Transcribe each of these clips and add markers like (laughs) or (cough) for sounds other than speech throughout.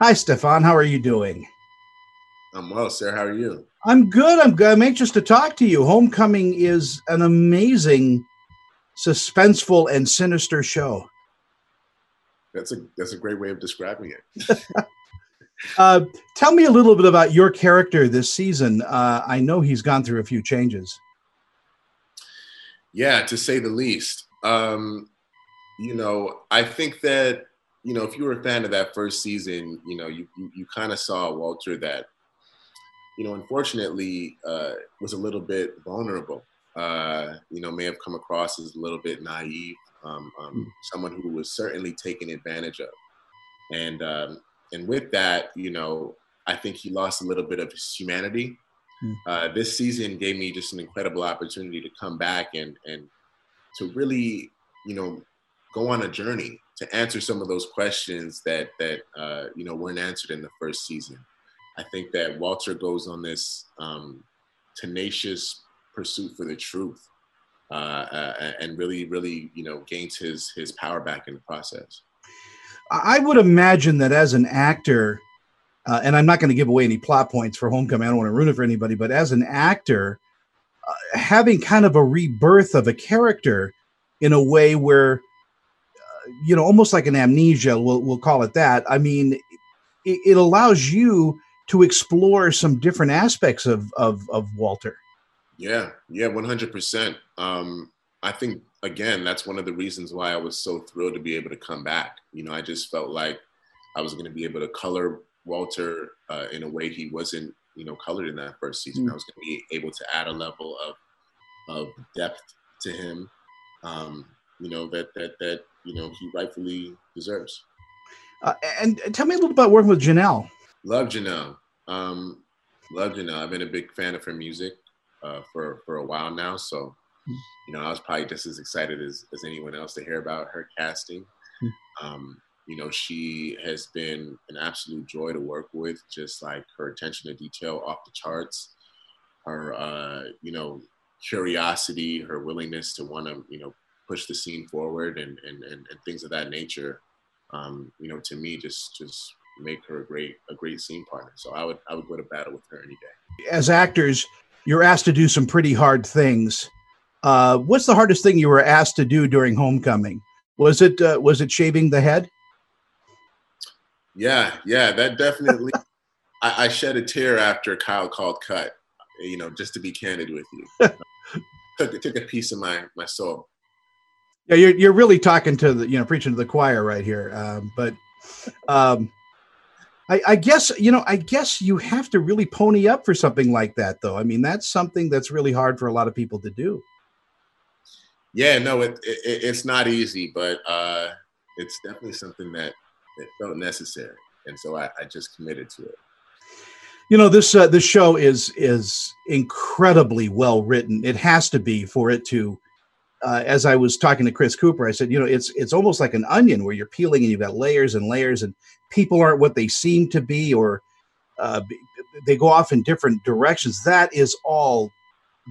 Hi, Stephan. How are you doing? I'm well, sir. How are you? I'm good. I'm good. I'm anxious to talk to you. Homecoming is an amazing, suspenseful, and sinister show. That's a that's a great way of describing it. (laughs) (laughs) uh, tell me a little bit about your character this season. Uh, I know he's gone through a few changes. Yeah, to say the least. Um, you know, I think that you know if you were a fan of that first season, you know, you you, you kind of saw Walter that you know, unfortunately, uh, was a little bit vulnerable. Uh, you know, may have come across as a little bit naive, um, um, hmm. someone who was certainly taken advantage of. And um, and with that, you know, I think he lost a little bit of his humanity. Mm. Uh, this season gave me just an incredible opportunity to come back and and to really, you know, go on a journey to answer some of those questions that that uh, you know weren't answered in the first season. I think that Walter goes on this um, tenacious pursuit for the truth, uh, uh, and really, really, you know, gains his his power back in the process. I would imagine that as an actor, uh, and I'm not going to give away any plot points for Homecoming. I don't want to ruin it for anybody, but as an actor, uh, having kind of a rebirth of a character in a way where, you know, almost like an amnesia, we'll, we'll call it that. I mean, it, it allows you to explore some different aspects of of, of Walter. Yeah, yeah, one hundred percent. Um, I think again that's one of the reasons why I was so thrilled to be able to come back. You know, I just felt like I was going to be able to color Walter uh, in a way he wasn't, you know, colored in that first season. Mm-hmm. I was going to be able to add a level of of depth to him, um, you know, that that that you know he rightfully deserves. Uh, and tell me a little about working with Janelle. Love Janelle. Um, love Janelle. I've been a big fan of her music uh, for for a while now. So, you know, I was probably just as excited as, as anyone else to hear about her casting. Um, you know, she has been an absolute joy to work with. Just like her attention to detail off the charts, her uh, you know curiosity, her willingness to want to you know push the scene forward and and and, and things of that nature. Um, you know, to me, just just make her a great a great scene partner. So I would I would go to battle with her any day. As actors, you're asked to do some pretty hard things. Uh, what's the hardest thing you were asked to do during Homecoming? Was it uh, was it shaving the head? Yeah, yeah, that definitely. (laughs) I, I, shed a tear after Kyle called cut. You know, just to be candid with you, (laughs) took it took a piece of my my soul. Yeah, you're you're really talking to the you know preaching to the choir right here. Um, but um, I, I, guess you know. I guess you have to really pony up for something like that, though. I mean, that's something that's really hard for a lot of people to do. Yeah, no, it, it it's not easy, but uh, it's definitely something that it felt necessary, and so I, I just committed to it. You know, this uh, this show is is incredibly well written. It has to be for it to uh, as I was talking to Chris Cooper, I said, you know, it's it's almost like an onion where you're peeling and you've got layers and layers, and people aren't what they seem to be, or uh, they go off in different directions. That is all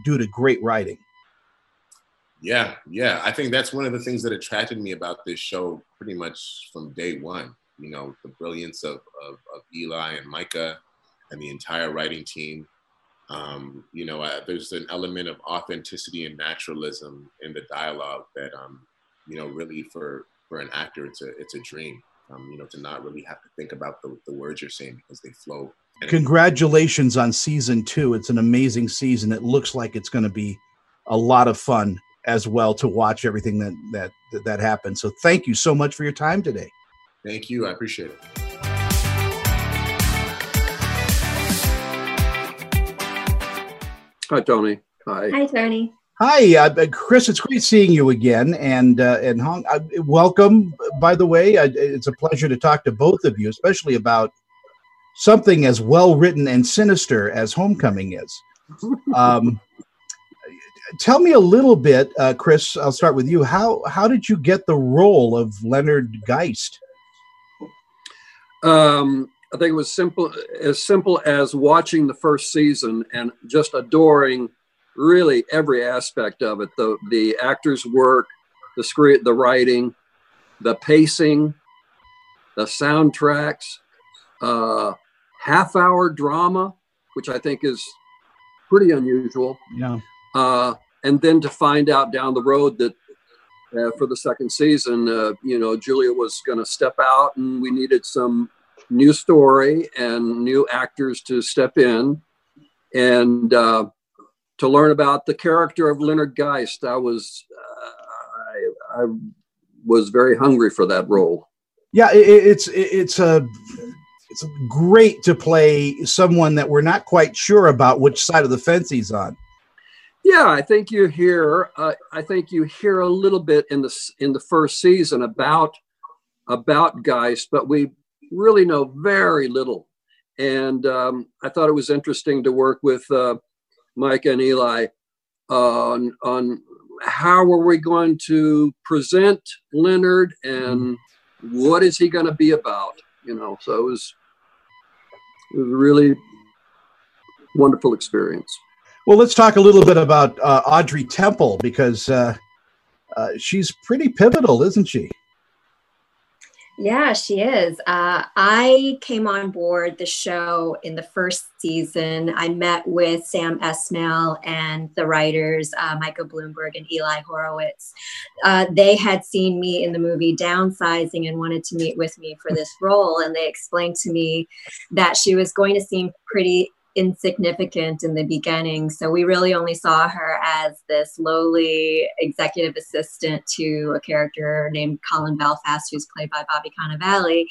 due to great writing. Yeah, yeah, I think that's one of the things that attracted me about this show, pretty much from day one. You know, the brilliance of, of, of Eli and Micah and the entire writing team um, you know, uh, there's an element of authenticity and naturalism in the dialogue that, um, you know, really for for an actor, it's a it's a dream. Um, you know, to not really have to think about the, the words you're saying because they flow. Congratulations on season two. It's an amazing season. It looks like it's going to be a lot of fun as well to watch everything that that that happens. So thank you so much for your time today. Thank you. I appreciate it. Hi, Tony. Hi. Hi, Tony. Hi, uh, Chris. It's great seeing you again, and uh, and Hong, uh, welcome. By the way, uh, it's a pleasure to talk to both of you, especially about something as well written and sinister as Homecoming is. (laughs) Um, tell me a little bit, uh, Chris. I'll start with you. How how did you get the role of Leonard Geist? Um, I think it was simple as simple as watching the first season and just adoring really every aspect of it the the actors work the script the writing the pacing the soundtracks uh, half hour drama, which I think is pretty unusual. Yeah. Uh, and then to find out down the road that uh, for the second season, uh, you know, Julia was going to step out and we needed some new story and new actors to step in. And uh, to learn about the character of Leonard Geist, I was, uh, I, I was very hungry for that role. Yeah, it, it's it's a it's great to play someone that we're not quite sure about which side of the fence he's on. Yeah, I think you hear. Uh, I think you hear a little bit in the in the first season about about Geist, but we really know very little. And um, I thought it was interesting to work with uh, Mike and Eli on on how are we going to present Leonard and what is he going to be about? You know, so it was it was a really wonderful experience. Well, let's talk a little bit about uh, Audrey Temple because uh, uh, she's pretty pivotal, isn't she? Yeah, she is. Uh, I came on board the show in the first season. I met with Sam Esmail and the writers, uh, Micah Bloomberg and Eli Horowitz. Uh, they had seen me in the movie Downsizing and wanted to meet with me for this role. And they explained to me that she was going to seem pretty insignificant in the beginning. So we really only saw her as this lowly executive assistant to a character named Colin Belfast, who's played by Bobby Cannavale.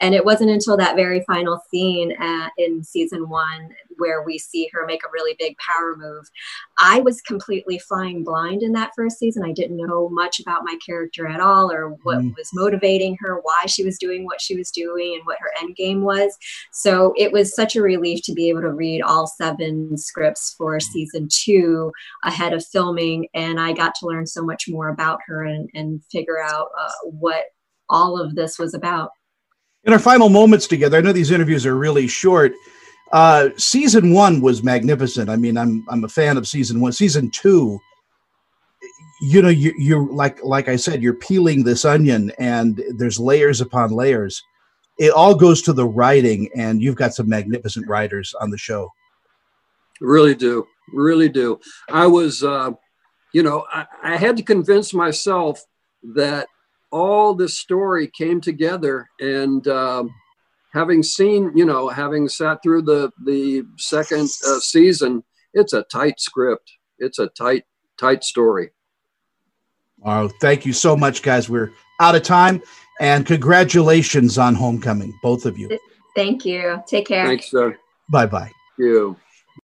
And it wasn't until that very final scene uh, in season one where we see her make a really big power move. I was completely flying blind in that first season. I didn't know much about my character at all or what mm. was motivating her, why she was doing what she was doing, and what her end game was. So it was such a relief to be able to read all seven scripts for season two ahead of filming. And I got to learn so much more about her and, and figure out uh, what all of this was about. In our final moments together, I know these interviews are really short. Uh, season one was magnificent. I mean, I'm I'm a fan of season one. Season two, you know, you, you're like like I said, you're peeling this onion, and there's layers upon layers. It all goes to the writing, and you've got some magnificent writers on the show. Really do, really do. I was, uh, you know, I, I had to convince myself that all this story came together and. Um, having seen, you know, having sat through the the second uh, season, it's a tight script. It's a tight tight story. Oh, thank you so much, guys. We're out of time, and congratulations on Homecoming, both of you. Thank you. Take care. Thanks, sir. Bye bye. you.